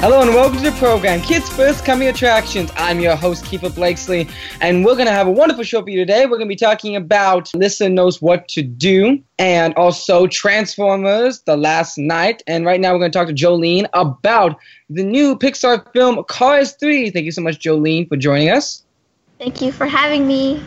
Hello and welcome to the program, Kids First Coming Attractions. I'm your host, Keefer Blakesley, and we're going to have a wonderful show for you today. We're going to be talking about Alisa Knows What to Do and also Transformers The Last Knight. And right now we're going to talk to Jolleen about the new Pixar film Cars 3. Thank you so much, Jolleen, for joining us. Thank you for having me.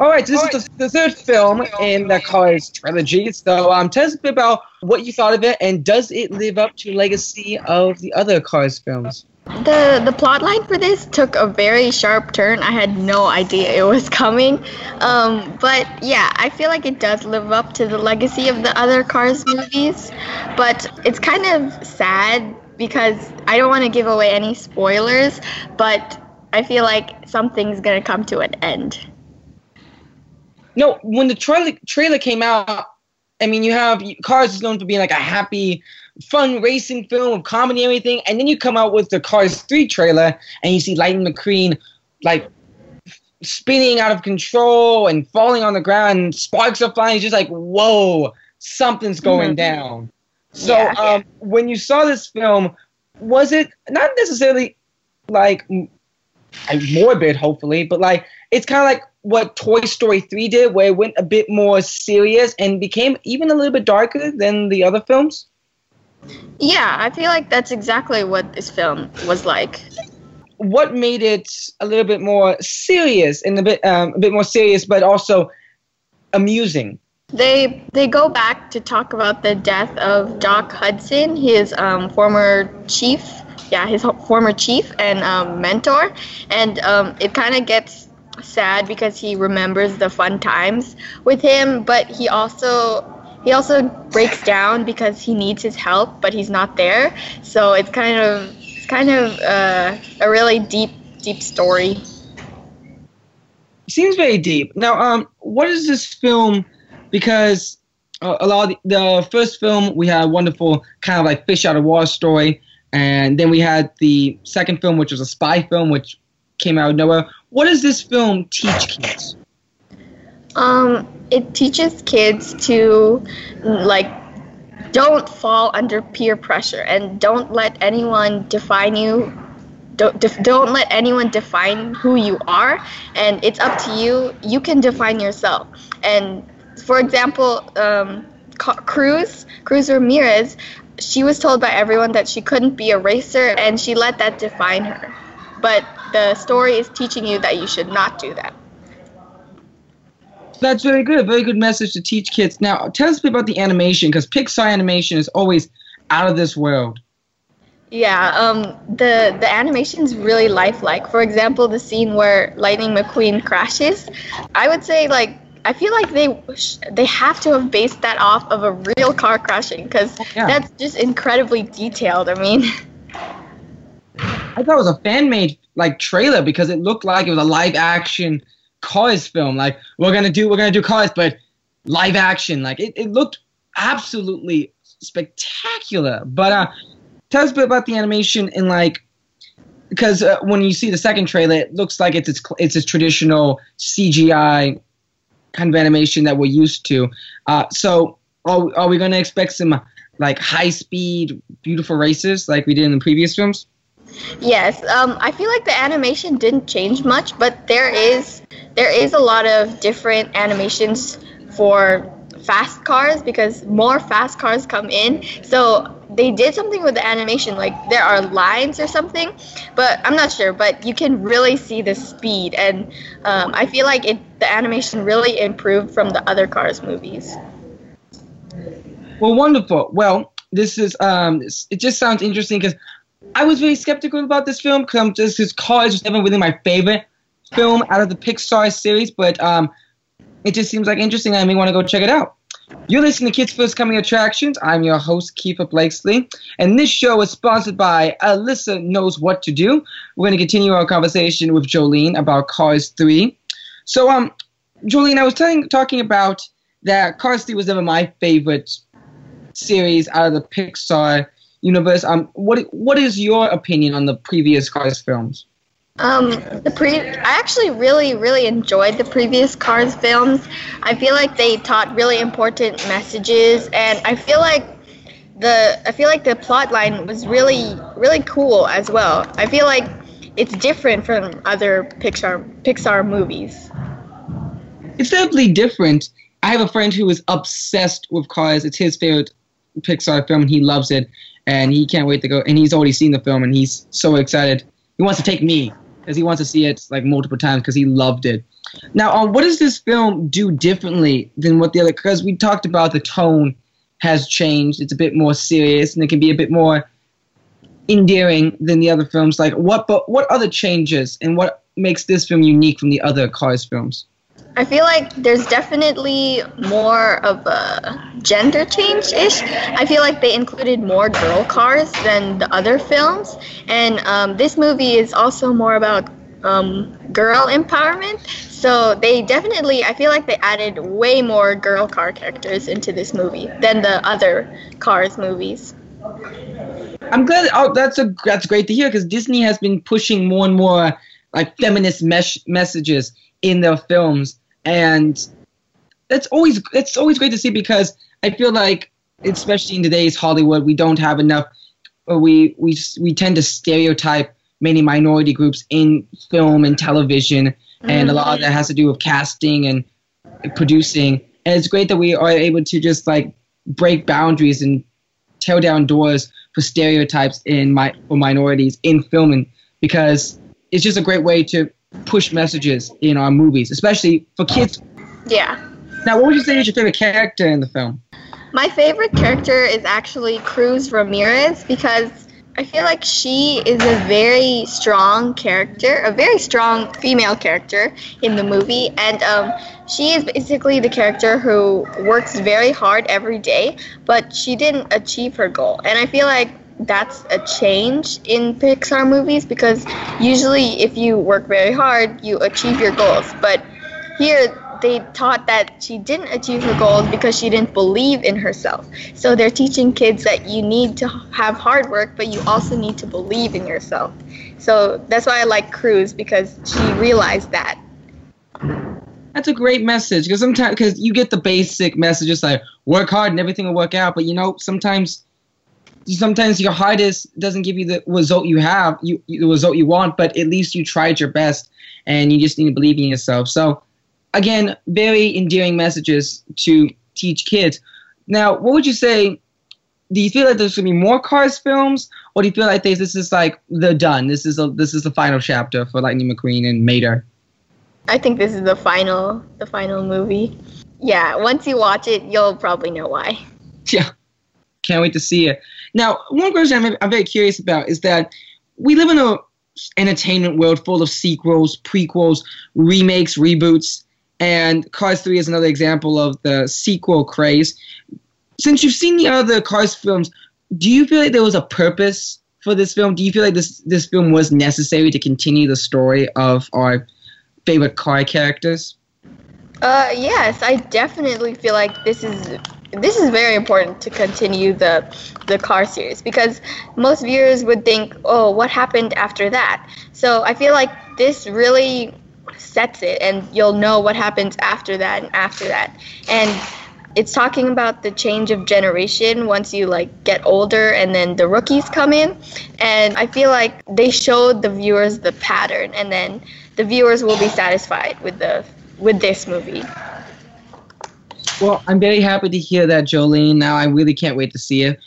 All right, so this is the, the, third film in the Cars trilogy. So, um, tell us a bit about what you thought of it, and does it live up to legacy of the other Cars films? The the plot line for this took a very sharp turn. I had no idea it was coming, um, but yeah, I feel like it does live up to the legacy of the other Cars movies. But it's kind of sad because I don't want to give away any spoilers, but I feel like something's gonna come to an end. No, when the trailer trailer came out, I mean, you have Cars is known for being like a happy, fun racing film of comedy and everything, and then you come out with the Cars Three trailer, and you see Lightning McQueen like spinning out of control and falling on the ground, and sparks are flying. It's just like, whoa, something's going mm-hmm. down. So, yeah, um, when you saw this film, was it not necessarily like morbid, hopefully, but like it's kind of like what Toy Story 3 did, where it went a bit more serious and became even a little bit darker than the other films? Yeah, I feel like that's exactly what this film was like. What made it a little bit more serious and a bit um, a bit more serious, but also amusing? They they go back to talk about the death of Doc Hudson, his um, former chief, yeah, his former chief and um, mentor, and um, it kind of gets sad because he remembers the fun times with him, but he also he also breaks down because he needs his help, but he's not there. So it's kind of it's kind of uh, a really deep deep story. Seems very deep. Now, um, what is this film? Because uh, a lot of the, the first film we had a wonderful kind of like fish out of water story, and then we had the second film, which was a spy film, which came out of nowhere. What does this film teach kids? Um, it teaches kids to like don't fall under peer pressure and don't let anyone define you don't, def- don't let anyone define who you are and it's up to you you can define yourself and for example um, cruz cruz ramirez she was told by everyone that she couldn't be a racer and she let that define her but the story is teaching you that you should not do that. That's very good. Very good message to teach kids. Now, tell us a bit about the animation because Pixar animation is always out of this world. Yeah, um, the the animation is really lifelike. For example, the scene where Lightning McQueen crashes, I would say like I feel like they they have to have based that off of a real car crashing because yeah. that's just incredibly detailed. I mean. I thought it was a fan made like trailer because it looked like it was a live action Cars film. Like we're gonna do we're gonna do Cars, but live action. Like it, it looked absolutely spectacular. But uh, tell us a bit about the animation and like because uh, when you see the second trailer, it looks like it's it's it's a traditional CGI kind of animation that we're used to. Uh, so are, are we going to expect some like high speed, beautiful races like we did in the previous films? Yes, um, I feel like the animation didn't change much, but there is there is a lot of different animations for fast cars because more fast cars come in. So they did something with the animation, like there are lines or something, but I'm not sure. But you can really see the speed, and um, I feel like it the animation really improved from the other Cars movies. Well, wonderful. Well, this is um, it just sounds interesting because I was very skeptical about this film because just his Cars was never really my favorite film out of the Pixar series, but um, it just seems like interesting. I may want to go check it out. You're listening to Kids First Coming Attractions. I'm your host, Keefer Blakesley, and this show is sponsored by Alisa Knows What to Do. We're going to continue our conversation with Jolleen about Cars 3. So, um, Jolleen, I was telling, talking about that Cars 3 was never my favorite series out of the Pixar universe. Um, what what is your opinion on the previous Cars films? Um, the pre I actually really really enjoyed the previous Cars films. I feel like they taught really important messages, and I feel like the I feel like the plot line was really really cool as well. I feel like it's different from other Pixar Pixar movies. It's definitely different. I have a friend who is obsessed with Cars. It's his favorite Pixar film, and he loves it, and he can't wait to go. And he's already seen the film, and he's so excited. He wants to take me because he wants to see it like multiple times because he loved it. Now, um, what does this film do differently than what the other? Because we talked about the tone has changed. It's a bit more serious, and it can be a bit more endearing than the other films. Like what? But what other changes, and what makes this film unique from the other Cars films? I feel like there's definitely more of a gender change ish. I feel like they included more girl cars than the other films, and um, this movie is also more about um, girl empowerment. So they definitely, I feel like they added way more girl car characters into this movie than the other Cars movies. I'm glad. Oh, that's a that's great to hear because Disney has been pushing more and more like feminist messages in their films, and that's always it's always great to see because I feel like especially in today's Hollywood, we don't have enough, or we we we tend to stereotype many minority groups in film and television, mm-hmm. and a lot of that has to do with casting and producing. And it's great that we are able to just like break boundaries and tear down doors for stereotypes in my minorities in filming because it's just a great way to push messages in our movies, especially for kids. Yeah. Now, what would you say is your favorite character in the film? My favorite character is actually Cruz Ramirez because I feel like she is a very strong character, a very strong female character in the movie, and um, she is basically the character who works very hard every day, but she didn't achieve her goal. And I feel like that's a change in Pixar movies because usually if you work very hard, you achieve your goals. But here they taught that she didn't achieve her goals because she didn't believe in herself. So they're teaching kids that you need to have hard work, but you also need to believe in yourself. So that's why I like Cruz because she realized that. That's a great message because sometimes because you get the basic messages like work hard and everything will work out, but you know sometimes sometimes your hardest doesn't give you the result you have, you the result you want, but at least you tried your best, and you just need to believe in yourself. So, again, very endearing messages to teach kids. Now, what would you say? Do you feel like there's gonna be more Cars films, or do you feel like this, this is like the done? This is a, this is the final chapter for Lightning McQueen and Mater. I think this is the final the final movie. Yeah, once you watch it, you'll probably know why. Yeah, can't wait to see it. Now, one question I'm, I'm very curious about is that we live in a entertainment world full of sequels, prequels, remakes, reboots, and Cars 3 is another example of the sequel craze. Since you've seen the other Cars films, do you feel like there was a purpose for this film? Do you feel like this this film was necessary to continue the story of our favorite car characters? Uh, yes, I definitely feel like this is this is very important to continue the the car series because most viewers would think, oh, what happened after that? So I feel like this really sets it, and you'll know what happens after that and after that. And it's talking about the change of generation once you like get older and then the rookies come in and i feel like they showed the viewers the pattern and then the viewers will be satisfied with the with this movie well, I'm very happy to hear that, Jolleen. Now I really can't wait to see it.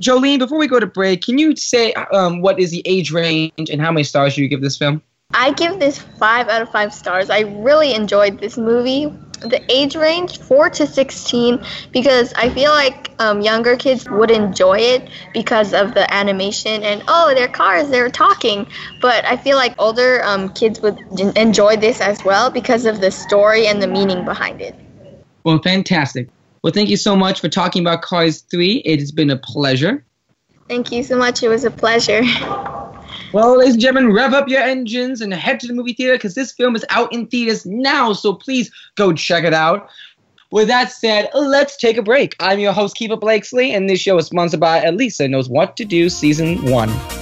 Jolleen, before we go to break, can you say um, what is the age range and how many stars do you give this film? I give this five out of five stars. I really enjoyed this movie. The age range four to sixteen because I feel like um, younger kids would enjoy it because of the animation and oh, they're cars, they're talking. But I feel like older um, kids would enjoy this as well because of the story and the meaning behind it. Well, fantastic. Well, thank you so much for talking about Cars 3. It has been a pleasure. Thank you so much. It was a pleasure. Well, ladies and gentlemen, rev up your engines and head to the movie theater because this film is out in theaters now, so please go check it out. with that said, let's take a break. I'm your host, Keefer Blakesley, and this show is sponsored by Alisa Knows What to Do Season 1.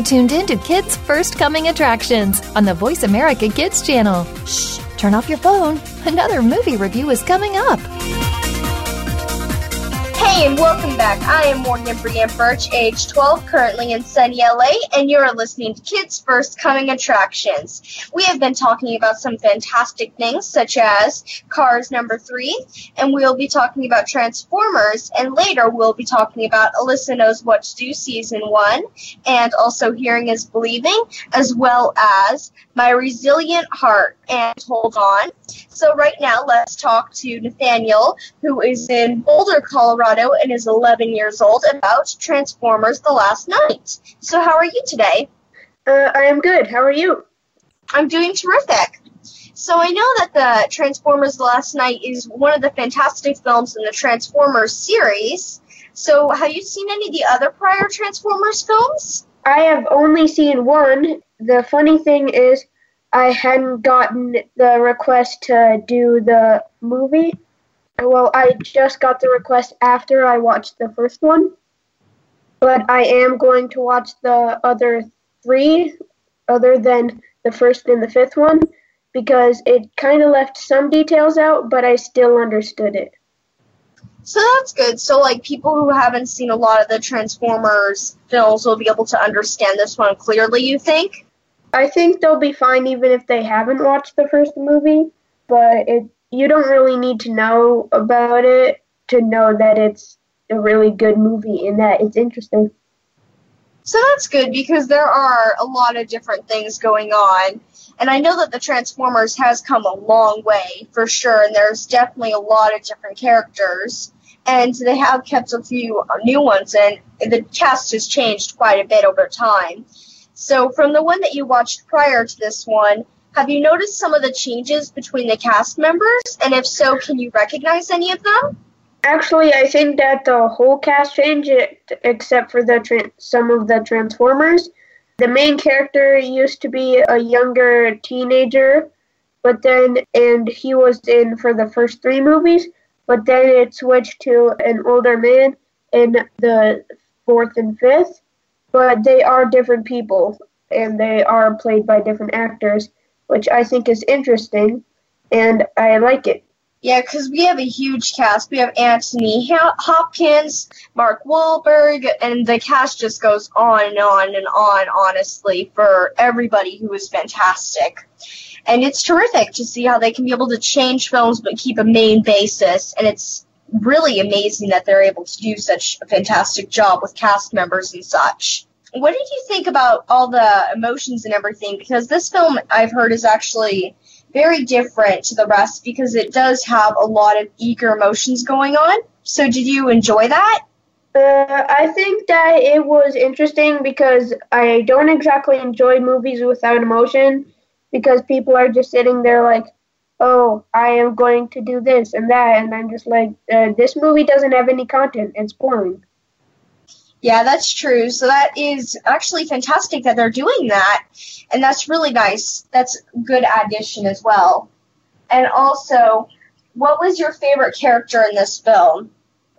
Are tuned in to Kids First Coming Attractions on the Voice America Kids channel. Shh, turn off your phone. Another movie review is coming up. Hey, and welcome back. I am Morgan Brienne Birch, age 12, currently in sunny LA, and you're listening to Kids First Coming Attractions. We have been talking about some fantastic things, such as Cars number 3, and we'll be talking about Transformers, and later we'll be talking about Alisa Knows What to Do Season 1, and also Hearing is Believing, as well as My Resilient Heart, and Holden On. So right now, let's talk to Nathaniel, who is in Boulder, Colorado, and is 11 years old, about Transformers: The Last Knight. So how are you today? Uh, I am good. How are you? I'm doing terrific. So I know that the Transformers: The Last Knight is one of the fantastic films in the Transformers series. So have you seen any of the other prior Transformers films? I have only seen one. The funny thing is, I hadn't gotten the request to do the movie. Well, I just got the request after I watched the first one. But I am going to watch the other three, other than the first and the fifth one, because it kind of left some details out, but I still understood it. So that's good. So like people who haven't seen a lot of the Transformers films will be able to understand this one clearly, you think? I think they'll be fine even if they haven't watched the first movie, but it you don't really need to know about it to know that it's a really good movie and that it's interesting. So that's good because there are a lot of different things going on. And I know that the Transformers has come a long way for sure, and there's definitely a lot of different characters. And they have kept a few new ones, and the cast has changed quite a bit over time. So, from the one that you watched prior to this one, have you noticed some of the changes between the cast members? And if so, can you recognize any of them? Actually, I think that the whole cast changed, except for the tra- some of the Transformers. The main character used to be a younger teenager, but then, and he was in for the first three movies, but then it switched to an older man in the fourth and fifth. But they are different people, and they are played by different actors, which I think is interesting, and I like it. Yeah, because we have a huge cast. We have Anthony Hopkins, Mark Wahlberg, and the cast just goes on and on and on, honestly, for everybody who is fantastic. And it's terrific to see how they can be able to change films but keep a main basis. And it's really amazing that they're able to do such a fantastic job with cast members and such. What did you think about all the emotions and everything? Because this film, I've heard, is actually very different to the rest because it does have a lot of eager emotions going on. So, did you enjoy that? Uh, I think that it was interesting because I don't exactly enjoy movies without emotion because people are just sitting there like, oh, I am going to do this and that, and I'm just like, uh, this movie doesn't have any content. It's boring. Yeah, that's true. So that is actually fantastic that they're doing that, and that's really nice. That's good addition as well. And also, what was your favorite character in this film?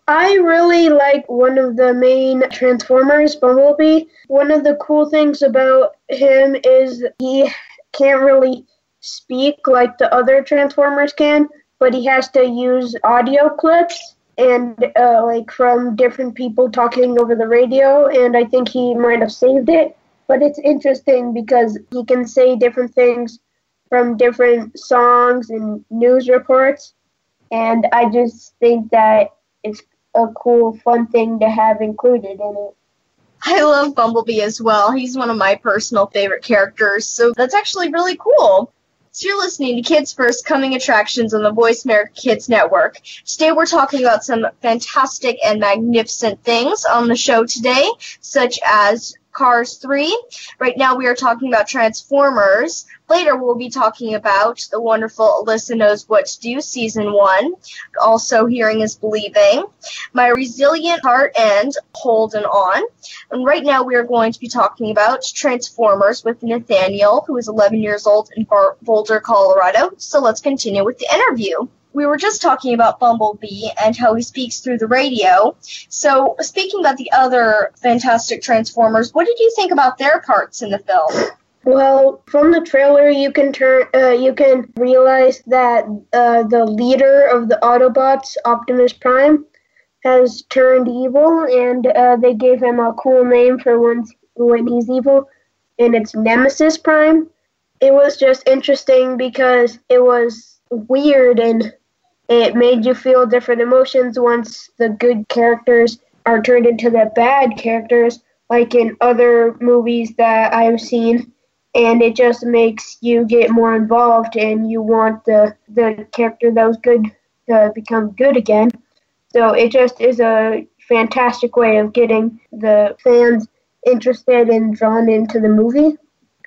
I really like one of the main Transformers, Bumblebee. One of the cool things about him is he can't really speak like the other Transformers can, but he has to use audio clips and uh, like from different people talking over the radio, and I think he might have saved it. But it's interesting because he can say different things from different songs and news reports, and I just think that it's a cool, fun thing to have included in it. I love Bumblebee as well. He's one of my personal favorite characters, so that's actually really cool. So you're listening to Kids First Coming Attractions on the Voice America Kids Network. Today we're talking about some fantastic and magnificent things on the show today, such as Cars 3. Right now we are talking about Transformers. Later we'll be talking about the wonderful Alisa Knows What to Do Season 1. Also Hearing is Believing. My Resilient Heart and Holden On. And right now we are going to be talking about Transformers with Nathaniel, who is 11 years old in Boulder, Colorado. So let's continue with the interview we were just talking about Bumblebee and how he speaks through the radio. So, speaking about the other fantastic Transformers, what did you think about their parts in the film? Well, from the trailer, you can turn, uh, you can realize that uh, the leader of the Autobots, Optimus Prime, has turned evil, and uh, they gave him a cool name for when when he's evil, and it's Nemesis Prime. It was just interesting because it was weird and it made you feel different emotions once the good characters are turned into the bad characters, like in other movies that I've seen. And it just makes you get more involved, and you want the the character that was good to become good again. So it just is a fantastic way of getting the fans interested and drawn into the movie.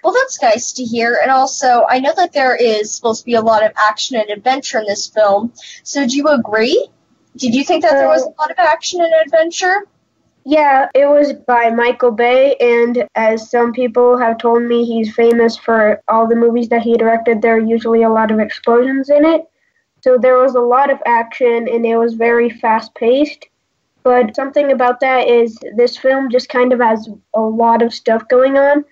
Well, that's nice to hear. And also, I know that there is supposed to be a lot of action and adventure in this film. So, do you agree? Did you think that there was a uh, lot of action and adventure? Yeah, it was by Michael Bay, and as some people have told me, he's famous for all the movies that he directed. There are usually a lot of explosions in it. So there was a lot of action, and it was very fast paced. But something about that is this film just kind of has a lot of stuff going on.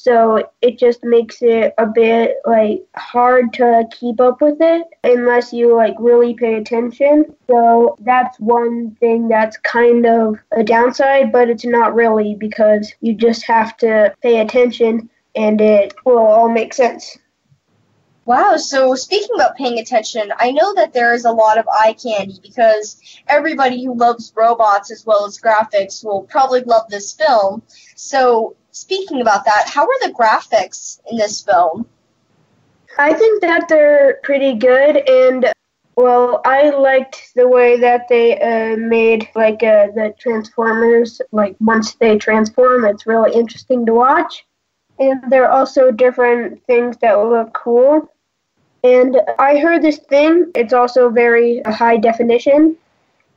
So it just makes it a bit like hard to keep up with it unless you like really pay attention. So that's one thing that's kind of a downside, but it's not really because you just have to pay attention and it will all make sense. Wow, so speaking about paying attention, I know that there is a lot of eye candy because everybody who loves robots as well as graphics will probably love this film. So, speaking about that, how are the graphics in this film? I think that they're pretty good, and well, I liked the way that they uh, made like uh, the Transformers. Like once they transform, it's really interesting to watch, and there are also different things that look cool. And I heard this thing. It's also very high definition,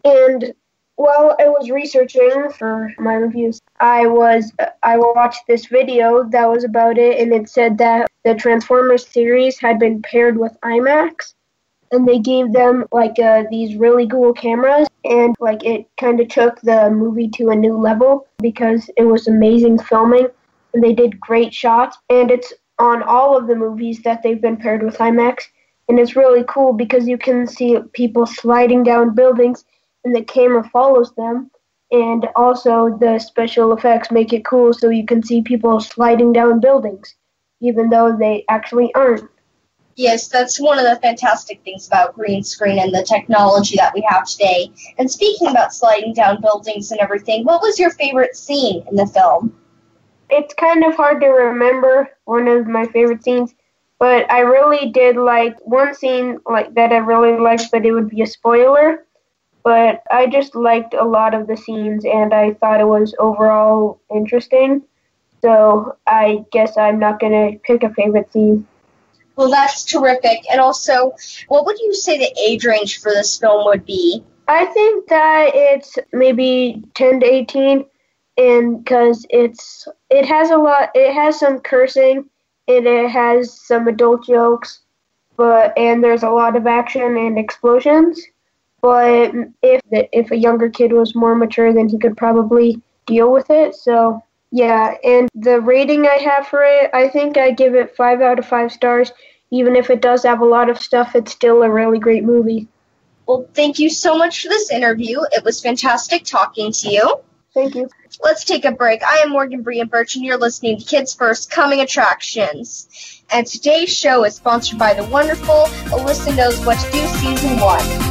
and while I was researching for my reviews, I was I watched this video that was about it, and it said that the Transformers series had been paired with IMAX, and they gave them like uh, these really cool cameras, and like it kind of took the movie to a new level because it was amazing filming, and they did great shots, and it's on all of the movies that they've been paired with IMAX, and it's really cool because you can see people sliding down buildings the camera follows them. And also, the special effects make it cool so you can see people sliding down buildings, even though they actually aren't. Yes, that's one of the fantastic things about green screen and the technology that we have today. And speaking about sliding down buildings and everything, what was your favorite scene in the film? It's kind of hard to remember one of my favorite scenes, but I really did like one scene like that I really liked, but it would be a spoiler but I just liked a lot of the scenes and I thought it was overall interesting. So I guess I'm not going to pick a favorite scene. Well, that's terrific. And also, what would you say the age range for this film would be? I think that it's maybe 10 to 18 and cuz it's it has a lot it has some cursing and it has some adult jokes but and there's a lot of action and explosions but if if a younger kid was more mature then he could probably deal with it. So yeah and the rating i have for it i think i give it five out of five stars. Even if it does have a lot of stuff it's still a really great movie. Well thank you so much for this interview. It was fantastic talking to you. Thank you. Let's take a break. I am morgan brian birch and you're listening to kids first coming attractions. And today's show is sponsored by the wonderful alisa knows what to do season one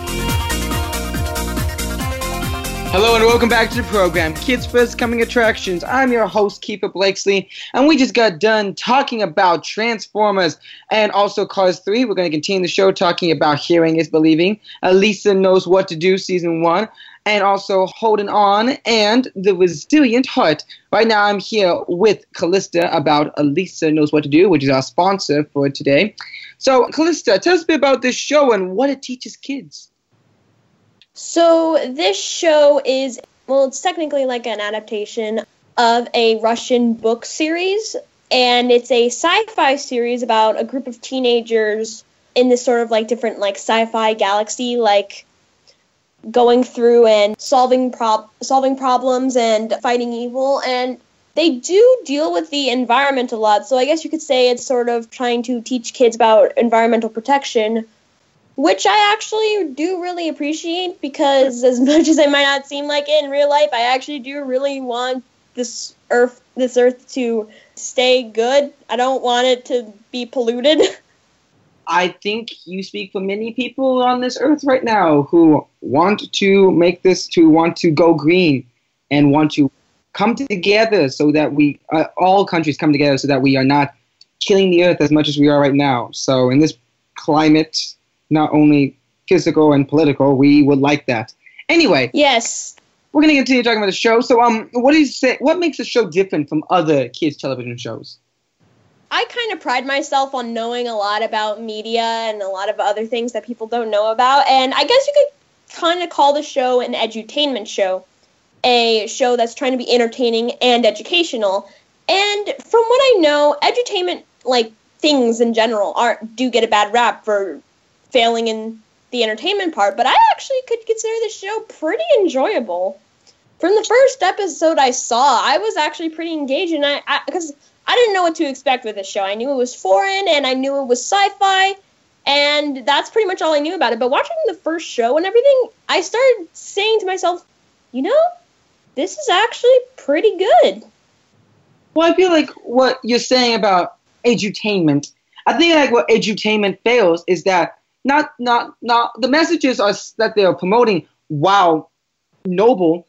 Hello and welcome back to the program, Kids First Coming Attractions. I'm your host, Keefer Blakesley, and we just got done talking about Transformers and also Cars 3. We're going to continue the show talking about Hearing is Believing, Alisa Knows What to Do Season 1, and also Holden On and The Resilient Heart. Right now, I'm here with Calista about Alisa Knows What to Do, which is our sponsor for today. So, Calista, tell us a bit about this show and what it teaches kids. So this show is well, it's technically like an adaptation of a Russian book series, and it's a sci-fi series about a group of teenagers in this sort of like different like sci-fi galaxy, like going through and solving prob solving problems and fighting evil and they do deal with the environment a lot. So i guess you could say it's sort of trying to teach kids about environmental protection which I actually do really appreciate because as much as it might not seem like it in real life, I actually do really want this earth this earth to stay good. I don't want it to be polluted. I think you speak for many people on this earth right now who want to make this to want to go green and want to come together so that we uh, all countries come together so that we are not killing the earth as much as we are right now. So in this climate not only physical and political. We would like that. Anyway. Yes. We're gonna continue talking about the show. So, um, what do you say? What makes the show different from other kids' television shows? I kind of pride myself on knowing a lot about media and a lot of other things that people don't know about, and I guess you could kind of call the show an edutainment show, a show that's trying to be entertaining and educational. And from what I know, edutainment like things in general are do get a bad rap for failing in the entertainment part, but I actually could consider the show pretty enjoyable. From the first episode I saw, I was actually pretty engaged, and I because I, I, didn't know what to expect with this show. I knew it was foreign, and I knew it was sci-fi, and that's pretty much all I knew about it. But watching the first show and everything, I started saying to myself, you know, this is actually pretty good. Well, I feel like what you're saying about edutainment, I think like what edutainment fails is that not not not the messages are that they are promoting while noble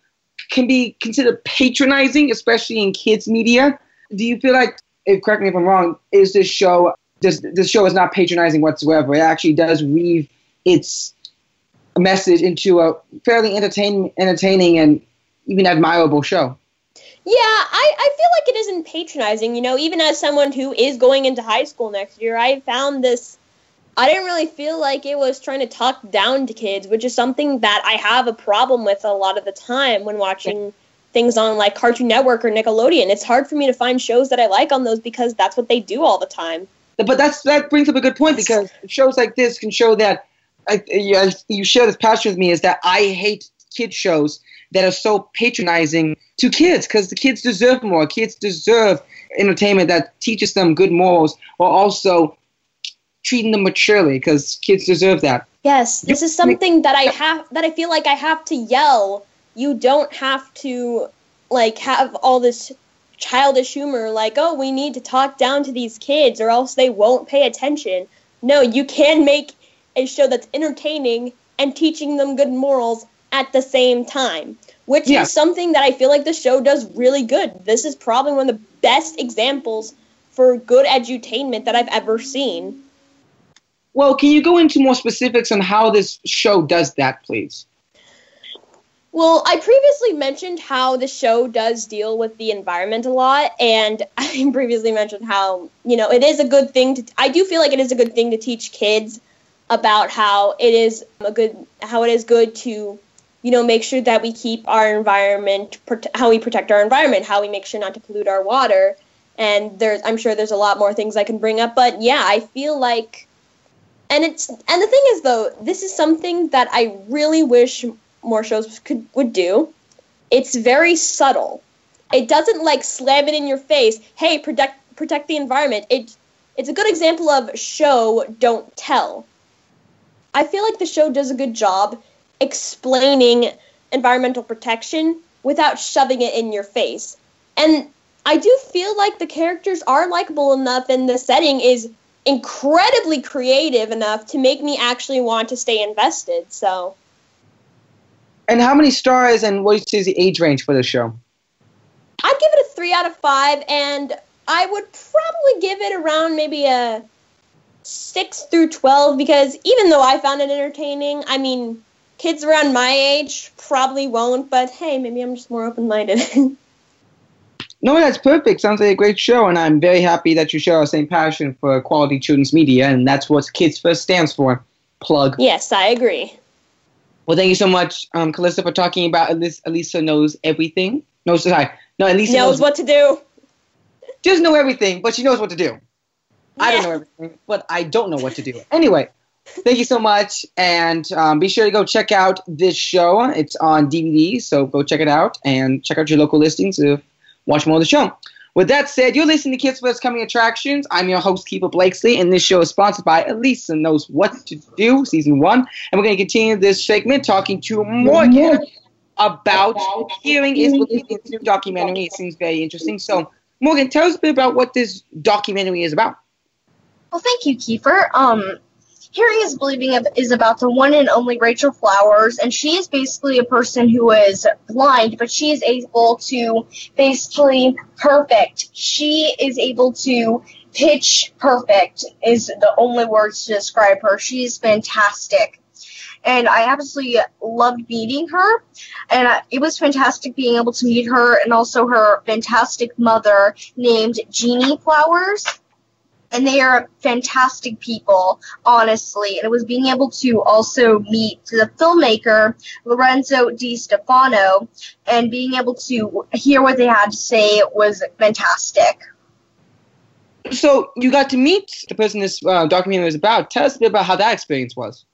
can be considered patronizing, especially in kids media. Do you feel like, if correct me if I'm wrong, is this show does this show is not patronizing whatsoever? It actually does weave its message into a fairly entertain, entertaining and even admirable show. Yeah, I, I feel like it isn't patronizing. You know, even as someone who is going into high school next year, I found this. I didn't really feel like it was trying to talk down to kids, which is something that I have a problem with a lot of the time when watching things on like Cartoon Network or Nickelodeon. It's hard for me to find shows that I like on those because that's what they do all the time. But that's that brings up a good point because shows like this can show that I, you, you share this passion with me is that I hate kid shows that are so patronizing to kids because the kids deserve more. Kids deserve entertainment that teaches them good morals while also treating them maturely because kids deserve that. Yes, this is something that I have that I feel like I have to yell. You don't have to like have all this childish humor like, "Oh, we need to talk down to these kids or else they won't pay attention." No, you can make a show that's entertaining and teaching them good morals at the same time, which Yeah. is something that I feel like the show does really good. This is probably one of the best examples for good edutainment that I've ever seen. Well, can you go into more specifics on how this show does that, please? Well, I previously mentioned how the show does deal with the environment a lot, and I previously mentioned how, you know, it is a good thing to, I do feel like it is a good thing to teach kids about how it is a good, how it is good to, you know, make sure that we keep our environment, how we protect our environment, how we make sure not to pollute our water. And there's, I'm sure there's a lot more things I can bring up, but yeah, I feel like, and it's, and the thing is though, this is something that I really wish more shows could would do. It's very subtle. It doesn't like slam it in your face. Hey, protect protect the environment. It it's a good example of show don't tell. I feel like the show does a good job explaining environmental protection without shoving it in your face. And I do feel like the characters are likable enough and the setting is incredibly creative enough to make me actually want to stay invested. So, And how many stars and what is the age range for the show? I'd give it a three out of five, and I would probably give it around maybe a six through twelve because even though I found it entertaining, I mean, kids around my age probably won't. But hey, maybe I'm just more open-minded. No, that's perfect. Sounds like a great show, and I'm very happy that you share our same passion for quality children's media, and that's what Kids First stands for. Plug. yes, I agree. Well, thank you so much, um, Calista, for talking about Alisa, Alisa knows everything. No, sorry, no, Alisa Knows what to do. doesn't know everything, but she knows what to do. I don't know everything, but I don't know what to do. Anyway, thank you so much, and um, be sure to go check out this show. It's on DVD, so go check it out and check out your local listings to watch more of the show. With that said, you're listening to Kids First Coming Attractions. I'm your host, Keefer Blakesley, and this show is sponsored by Alisa Knows What to Do, Season 1. And we're going to continue this segment talking to Morgan about hearing is believing this new documentary. It seems very interesting. So, Morgan, tell us a bit about what this documentary is about. Well, thank you, Keefer. Um, Hearing is Believing is about the one and only Rachel Flowers, and she is basically a person who is blind, but she is able to basically perfect. She is able to pitch perfect, is the only words to describe her. She is fantastic. And I absolutely loved meeting her, and it was fantastic being able to meet her and also her fantastic mother named Jeannie Flowers and they are fantastic people, honestly. And it was being able to also meet the filmmaker Lorenzo DeStefano and being able to hear what they had to say was fantastic. So, you got to meet the person this uh, documentary is about. Tell us a bit about how that experience was.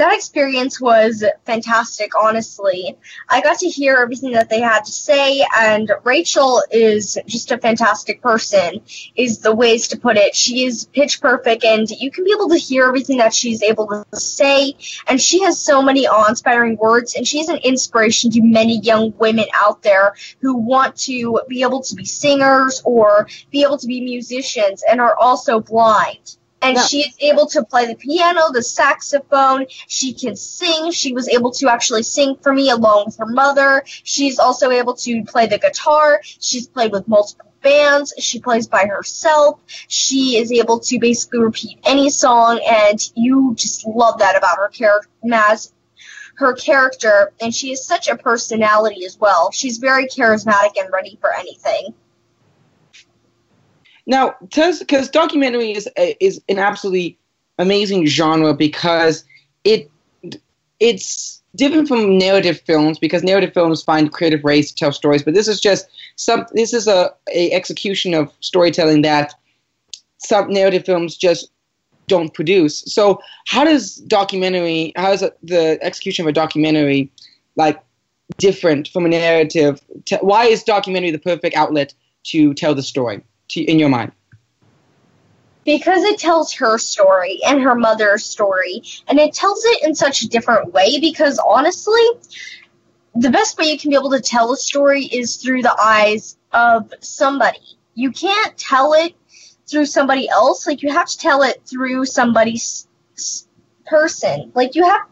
That experience was fantastic, honestly. I got to hear everything that they had to say, and Rachel is just a fantastic person, is the ways to put it. She is pitch perfect, and you can be able to hear everything that she's able to say, and she has so many awe inspiring words, and she's an inspiration to many young women out there who want to be able to be singers or be able to be musicians and are also blind. And Yeah. she is able to play the piano, the saxophone. She can sing. She was able to actually sing for me along with her mother. She's also able to play the guitar. She's played with multiple bands. She plays by herself. She is able to basically repeat any song, and you just love that about her character, Maz. Her character, and she is such a personality as well. She's very charismatic and ready for anything. Now, because documentary is uh, is an absolutely amazing genre because it it's different from narrative films because narrative films find creative ways to tell stories, but this is just some this is a, a execution of storytelling that some narrative films just don't produce. So, how does documentary? How is the execution of a documentary like different from a narrative? Why is documentary the perfect outlet to tell the story? To, in your mind? because it tells her story and her mother's story and it tells it in such a different way because honestly the best way you can be able to tell a story is through the eyes of somebody. You can't tell it through somebody else like you have to tell it through somebody's person. Like you have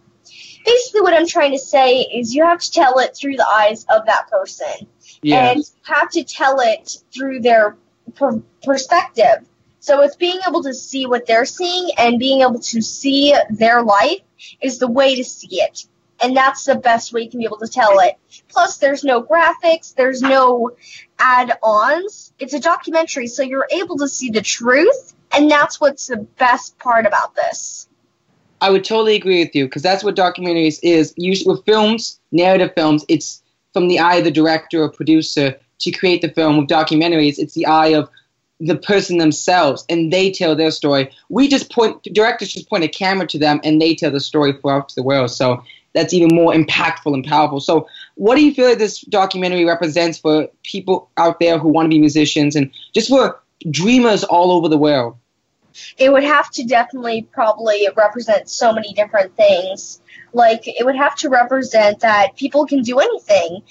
basically what i'm trying to say is you have to tell it through the eyes of that person. And you have to tell it through their per- perspective. So it's being able to see what they're seeing and being able to see their life is the way to see it. And that's the best way you can be able to tell it. Plus, there's no graphics, there's no add ons. It's a documentary, so you're able to see the truth, and that's what's the best part about this. I would totally agree with you because that's what documentaries is. Usually with films, narrative films, it's from the eye of the director or producer to create the film. With documentaries, it's the eye of the person themselves and they tell their story. We just point directors just point a camera to them and they tell the story for out to the world. So that's even more impactful and powerful. So what do you feel like this documentary represents for people out there who want to be musicians and just for dreamers all over the world? it would have to definitely probably represent so many different things. Like it would have to represent that people can do anything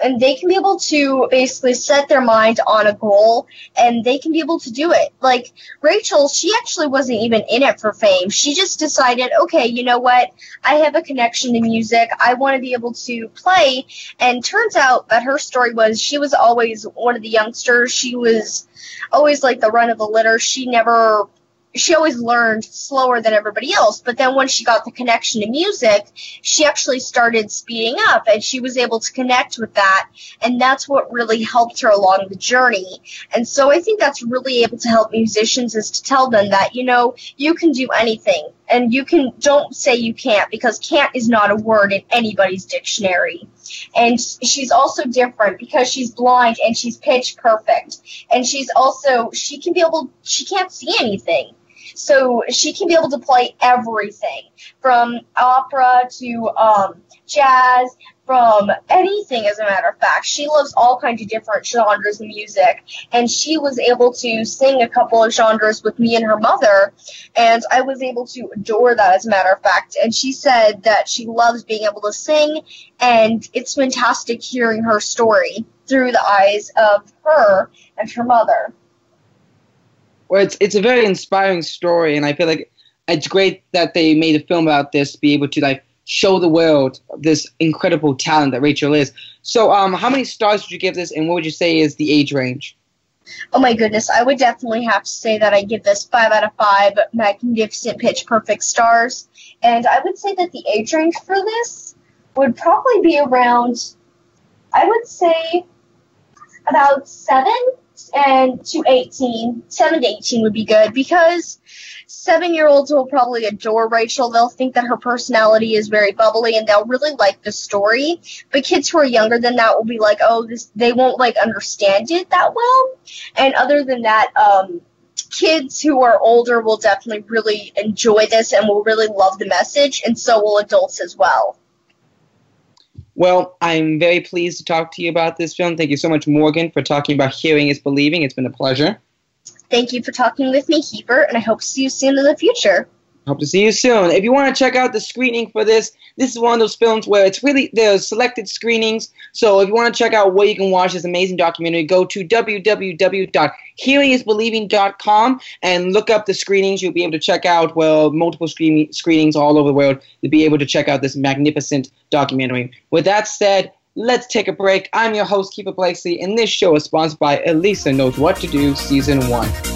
and they can be able to basically set their mind on a goal and they can be able to do it. Like Rachel, she actually wasn't even in it for fame. She just decided, okay, you know what? I have a connection to music. I want to be able to play. And turns out that her story was she was always one of the youngsters. She was always like the run of the litter. She never she always learned slower than everybody else. But then when she got the connection to music, she actually started speeding up and she was able to connect with that. And that's what really helped her along the journey. And so I think that's really able to help musicians is to tell them that, you know, you can do anything. And you can, don't say you can't because can't is not a word in anybody's dictionary. And she's also different because she's blind and she's pitch perfect. And she's also, she can be able, she can't see anything. So she can be able to play everything from opera to um, jazz, from anything, as a matter of fact. She loves all kinds of different genres of music, and she was able to sing a couple of genres with me and her mother, and I was able to adore that, as a matter of fact. And she said that she loves being able to sing, and it's fantastic hearing her story through the eyes of her and her mother. Well, it's it's a very inspiring story, and I feel like it's great that they made a film about this, be able to like show the world this incredible talent that Rachel is. So, um, how many stars would you give this, and what would you say is the age range? Oh my goodness, I would definitely have to say that I give this five out of five magnificent pitch perfect stars. And I would say that the age range for this would probably be around, I would say, about seven and to 18. Seven to 18 would be good because seven year olds will probably adore Rachel. They'll think that her personality is very bubbly and they'll really like the story. But kids who are younger than that will be like, oh, this, they won't like understand it that well. And other than that, um, kids who are older will definitely really enjoy this and will really love the message, and so will adults as well. Well, I'm very pleased to talk to you about this film. Thank you so much, Morgan, for talking about Hearing is Believing. It's been a pleasure. Thank you for talking with me, Keefer, and I hope to see you soon in the future. Hope to see you soon. If you want to check out the screening for this, this is one of those films where it's really there's selected screenings. So if you want to check out where you can watch this amazing documentary, go to www.hearingisbelieving.com and look up the screenings. You'll be able to check out well multiple screen- screenings all over the world to be able to check out this magnificent documentary. With that said, let's take a break. I'm your host, Keefer Blakeslee, and this show is sponsored by Alisa Knows What to Do Season 1.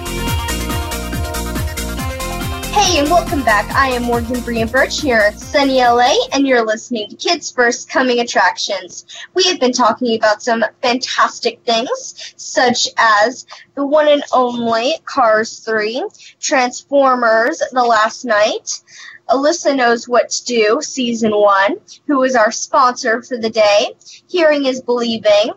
Hey, and welcome back. I am Morgan Brian Birch here at Sunny LA, and you're listening to Kids First Coming Attractions. We have been talking about some fantastic things, such as the one and only Cars 3, Transformers The Last Knight, Alisa Knows What to Do, Season 1, who is our sponsor for the day, Hearing is Believing,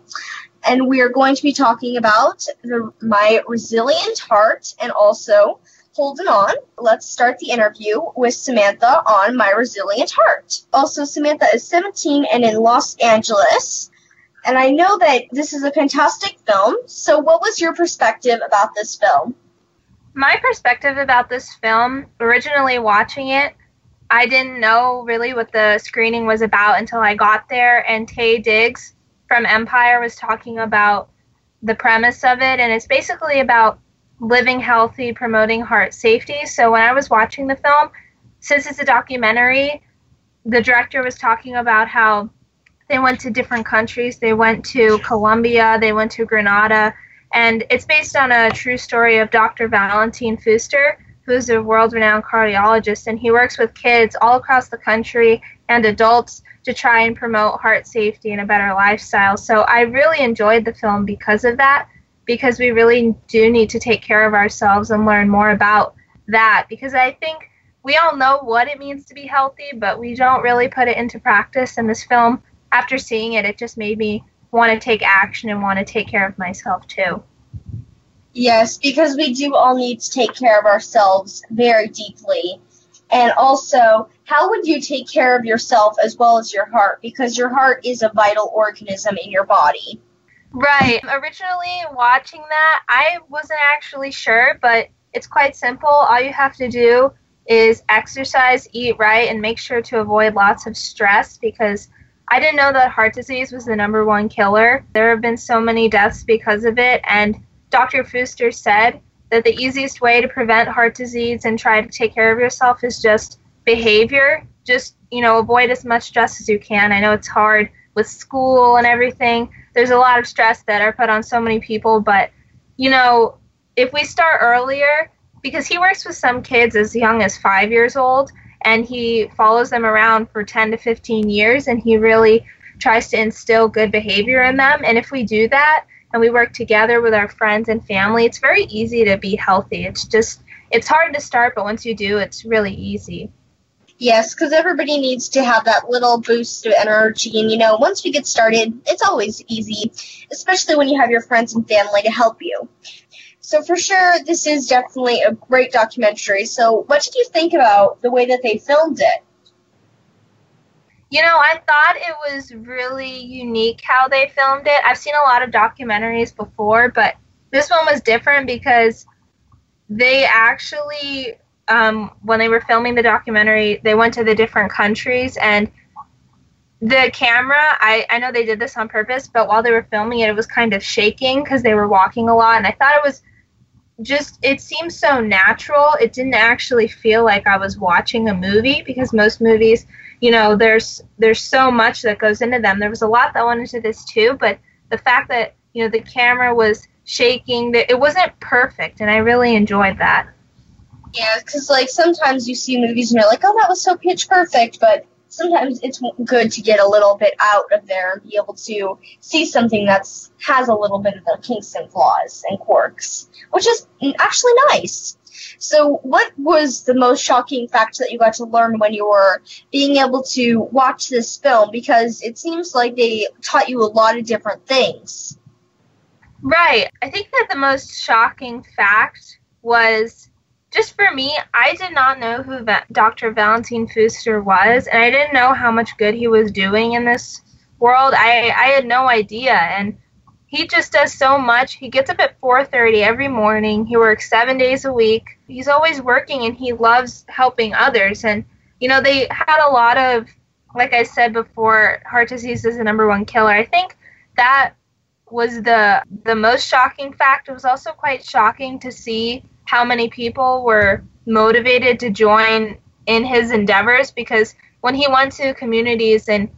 and we are going to be talking about the, my resilient heart and also Holden On. Let's start the interview with Samantha on My Resilient Heart. Also, Samantha is 17 and in Los Angeles. And I know that this is a fantastic film. So, what was your perspective about this film? My perspective about this film, originally watching it, I didn't know really what the screening was about until I got there, and Taye Diggs from Empire was talking about the premise of it, and it's basically about living healthy, promoting heart safety. So when I was watching the film, since it's a documentary, the director was talking about how they went to different countries. They went to Colombia, they went to Grenada, and it's based on a true story of Dr. Valentine Fuster, who's a world renowned cardiologist, and he works with kids all across the country and adults to try and promote heart safety and a better lifestyle. So I really enjoyed the film because of that because we really do need to take care of ourselves and learn more about that because I think we all know what it means to be healthy, but we don't really put it into practice. And this film, after seeing it, it just made me want to take action and want to take care of myself too. Yes, because we do all need to take care of ourselves very deeply. And also, how would you take care of yourself as well as your heart? Because your heart is a vital organism in your body. Right. Originally, watching that, I wasn't actually sure, but it's quite simple. All you have to do is exercise, eat right, and make sure to avoid lots of stress because I didn't know that heart disease was the number one killer. There have been so many deaths because of it, and Dr. Fuster said that the easiest way to prevent heart disease and try to take care of yourself is just behavior. Just, you know, avoid as much stress as you can. I know it's hard with school and everything. There's a lot of stress that are put on so many people, but, you know, if we start earlier, because he works with some kids as young as five years old, and he follows them around for 10 to 15 years, and he really tries to instill good behavior in them. And if we do that, and we work together with our friends and family, it's very easy to be healthy. It's just, it's hard to start, but once you do, it's really easy. Yes, because everybody needs to have that little boost of energy. And, you know, once we get started, it's always easy, especially when you have your friends and family to help you. So, for sure, this is definitely a great documentary. So, what did you think about the way that they filmed it? You know, I thought it was really unique how they filmed it. I've seen a lot of documentaries before, but this one was different because they actually um, when they were filming the documentary, they went to the different countries and the camera, I, I know they did this on purpose, but while they were filming it, it was kind of shaking because they were walking a lot. And I thought it was just, it seemed so natural. It didn't actually feel like I was watching a movie because most movies, you know, there's there's so much that goes into them. There was a lot that went into this too, but the fact that, you know, the camera was shaking, it wasn't perfect, and I really enjoyed that. Yeah, because like sometimes you see movies and you're like, oh, that was so pitch perfect, but sometimes it's good to get a little bit out of there and be able to see something that's has a little bit of the kinks and flaws and quirks, which is actually nice. So, what was the most shocking fact that you got to learn when you were being able to watch this film? Because it seems like they taught you a lot of different things. Right. I think that the most shocking fact was just for me, I did not know who Va- Dr. Valentine Fuster was, and I didn't know how much good he was doing in this world. I, I had no idea, and he just does so much. He gets up at 4:30 every morning. He works 7 days a week. He's always working and he loves helping others and you know, they had a lot of like I said before, heart disease is the number one killer. I think that was the the most shocking fact. It was also quite shocking to see how many people were motivated to join in his endeavors because when he went to communities and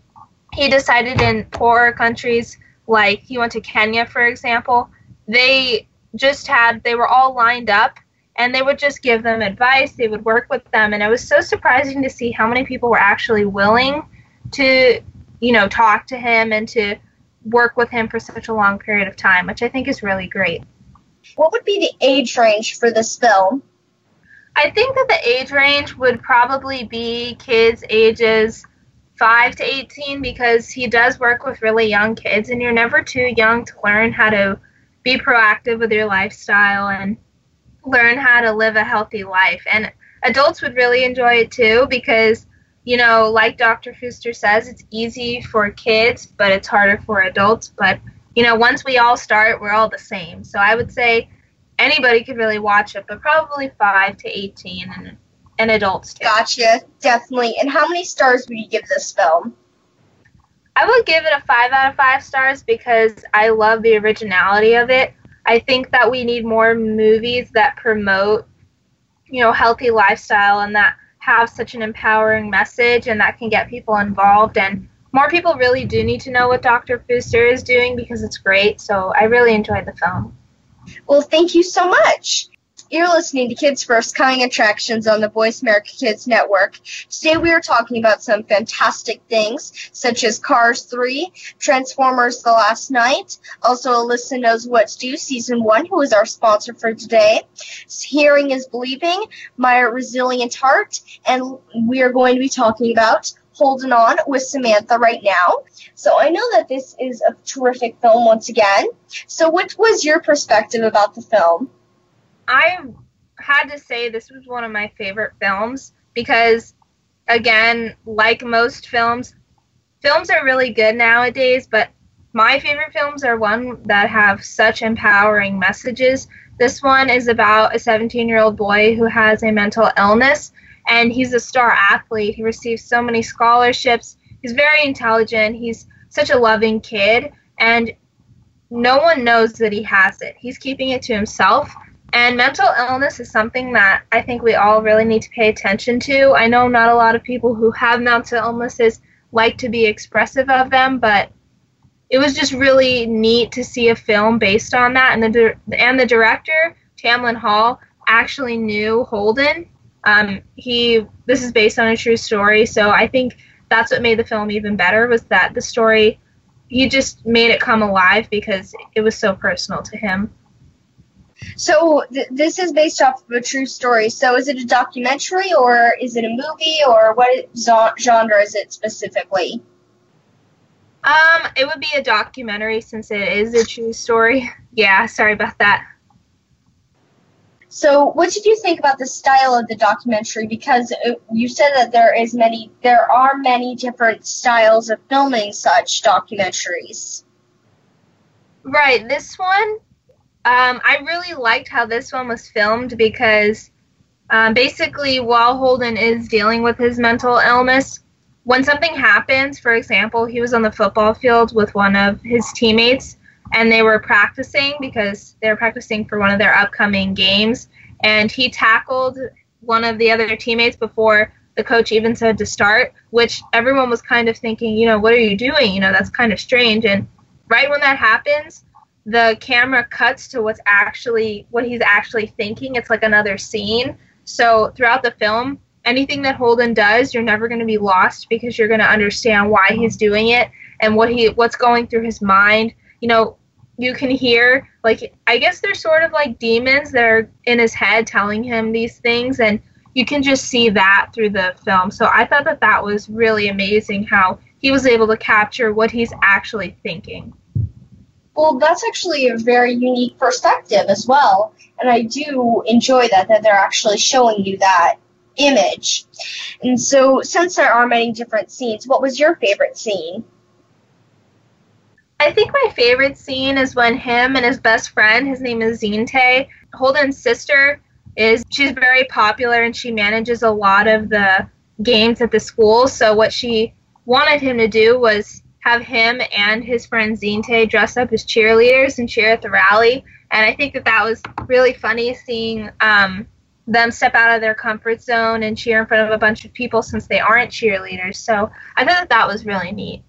he decided in poorer countries like he went to Kenya for example they just had they were all lined up and they would just give them advice they would work with them. And it was so surprising to see how many people were actually willing to you know talk to him and to work with him for such a long period of time which i think is really great what would be the age range for this film? I think that the age range would probably be kids ages 5 to 18 because he does work with really young kids and you're never too young to learn how to be proactive with your lifestyle and learn how to live a healthy life. And adults would really enjoy it too because you know, like Dr. Fuster says, it's easy for kids, but it's harder for adults. But you know, once we all start, we're all the same. So I would say anybody could really watch it, but probably five to eighteen and and adults too. Gotcha, definitely. And how many stars would you give this film? I would give it a five out of five stars because I love the originality of it. I think that we need more movies that promote, you know, healthy lifestyle and that have such an empowering message and that can get people involved and more people really do need to know what Dr. Fuster is doing because it's great. So I really enjoyed the film. Well, thank you so much. You're listening to Kids First Coming Attractions on the Voice America Kids Network. Today we are talking about some fantastic things such as Cars 3, Transformers The Last Knight, also Alisa Knows What's Due Season 1, who is our sponsor for today, Hearing is Believing, My Resilient Heart, and we are going to be talking about Holden On with Samantha right now. So I know that this is a terrific film once again. So what was your perspective about the film? I had to say this was one of my favorite films because again, like most films, films are really good nowadays, but my favorite films are one that have such empowering messages. This one is about a 17 year old boy who has a mental illness and he's a star athlete. He receives so many scholarships. He's very intelligent. He's such a loving kid, and no one knows that he has it. He's keeping it to himself. And mental illness is something that I think we all really need to pay attention to. I know not a lot of people who have mental illnesses like to be expressive of them, but it was just really neat to see a film based on that. And the and the director Tamlyn Hall actually knew Holden um, he this is based on a true story, so I think that's what made the film even better was that the story he just made it come alive because it was so personal to him. So th- this is based off of a true story. So is it a documentary or is it a movie or what zo- genre is it specifically? Um, it would be a documentary since it is a true story. Yeah, sorry about that. So what did you think about the style of the documentary? Because you said that there is many, there are many different styles of filming such documentaries. Right, this one, um, I really liked how this one was filmed because um, basically, while Holden is dealing with his mental illness, when something happens, for example, he was on the football field with one of his teammates and they were practicing because they were practicing for one of their upcoming games. And he tackled one of the other teammates before the coach even said to start, which everyone was kind of thinking, you know, what are you doing? You know, that's kind of strange. And right when that happens, the camera cuts to what's actually what he's actually thinking. It's like another scene. So throughout the film, anything that Holden does, you're never going to be lost because you're going to understand why he's doing it and what he what's going through his mind. You know, you can hear like I guess they're sort of like demons that are in his head telling him these things and you can just see that through the film. So I thought that that was really amazing how he was able to capture what he's actually thinking. Well, that's actually a very unique perspective as well, and I do enjoy that that they're actually showing you that image. And so, since there are many different scenes, what was your favorite scene? I think my favorite scene is when him and his best friend, his name is Zinte, Holden's sister, is she's very popular and she manages a lot of the games at the school. So what she wanted him to do was have him and his friend Zinte dress up as cheerleaders and cheer at the rally. And I think that that was really funny seeing um, them step out of their comfort zone and cheer in front of a bunch of people since they aren't cheerleaders. So I thought that that was really neat.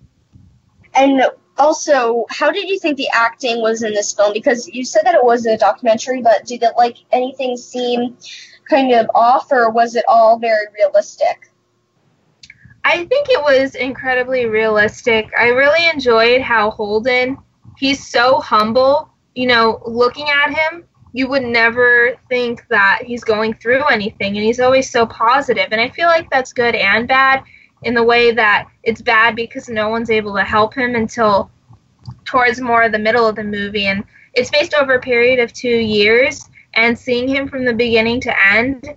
And also, how did you think the acting was in this film? Because you said that it was a documentary, but did it like anything seem kind of off, or was it all very realistic? I think it was incredibly realistic. I really enjoyed how Holden, he's so humble. You know, looking at him, you would never think that he's going through anything, and he's always so positive. And I feel like that's good and bad in the way that it's bad because no one's able to help him until towards more of the middle of the movie. And it's based over a period of two years, and seeing him from the beginning to end,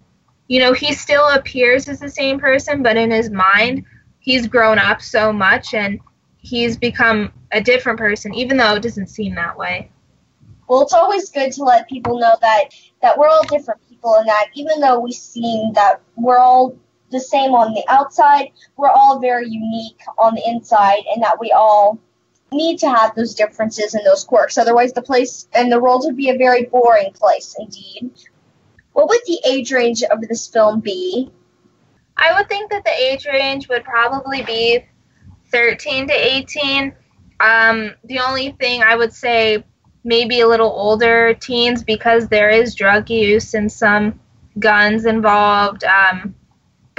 you know, he still appears as the same person, but in his mind, he's grown up so much and he's become a different person, even though it doesn't seem that way. Well, it's always good to let people know that that we're all different people, and that even though we seem that we're all the same on the outside, we're all very unique on the inside, and that we all need to have those differences and those quirks. Otherwise, the place and the world would be a very boring place indeed. What would the age range of this film be? I would think that the age range would probably be 13 to 18. Um, the only thing I would say maybe a little older teens because there is drug use and some guns involved. Um,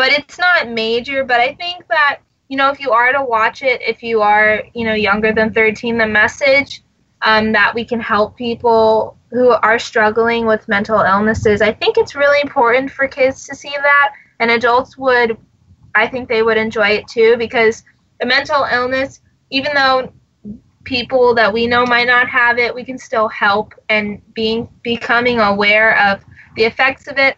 but it's not major. But I think that you know if you are to watch it, if you are you know younger than 13, the message um, that we can help people who are struggling with mental illnesses. I think it's really important for kids to see that, and adults would. I think they would enjoy it too because a mental illness, even though people that we know might not have it, we can still help and being becoming aware of the effects of it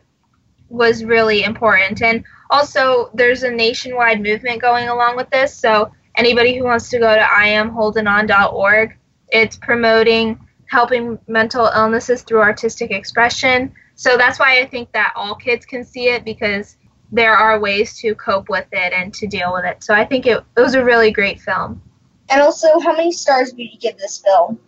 was really important. And also, there's a nationwide movement going along with this. So, anybody who wants to go to iamholdenon.org, it's promoting helping mental illnesses through artistic expression. So, that's why I think that all kids can see it because there are ways to cope with it and to deal with it. So, I think it, it was a really great film. And also, how many stars would you give this film?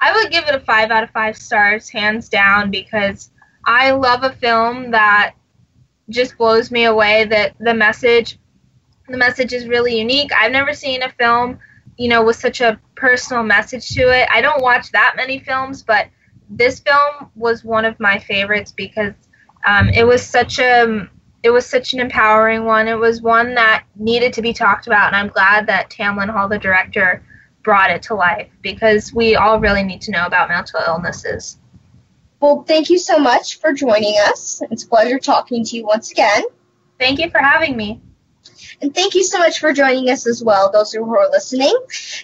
I would give it a five out of five stars, hands down, because I love a film that just blows me away that the message the message is really unique. I've never seen a film, you know, with such a personal message to it. I don't watch that many films, but this film was one of my favorites because um, it was such a it was such an empowering one. It was one that needed to be talked about, and I'm glad that Tamlyn Hall, the director, brought it to life because we all really need to know about mental illnesses. Well, thank you so much for joining us. It's a pleasure talking to you once again. Thank you for having me. And thank you so much for joining us as well, those who are listening.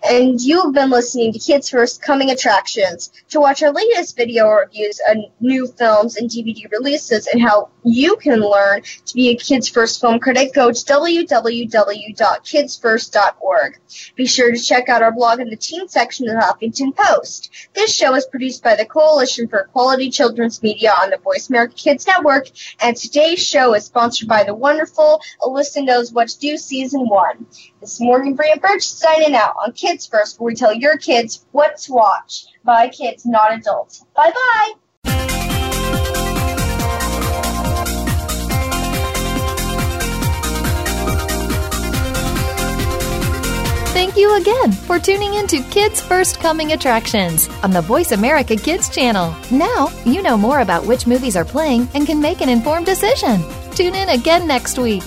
And you've been listening to Kids First Coming Attractions. To watch our latest video reviews of new films and DVD releases and how you can learn to be a Kids First film critic, go to www.kidsfirst.org. Be sure to check out our blog in the teen section of the Huffington Post. This show is produced by the Coalition for Quality Children's Media on the Voice America Kids Network, and today's show is sponsored by the wonderful Alisa Knows What to Do Season 1. This is Morgan Brian Birch signing out on Kids First, where we tell your kids what to watch by kids, not adults. Bye bye! Thank you again for tuning in to Kids First Coming Attractions on the Voice America Kids channel. Now you know more about which movies are playing and can make an informed decision. Tune in again next week.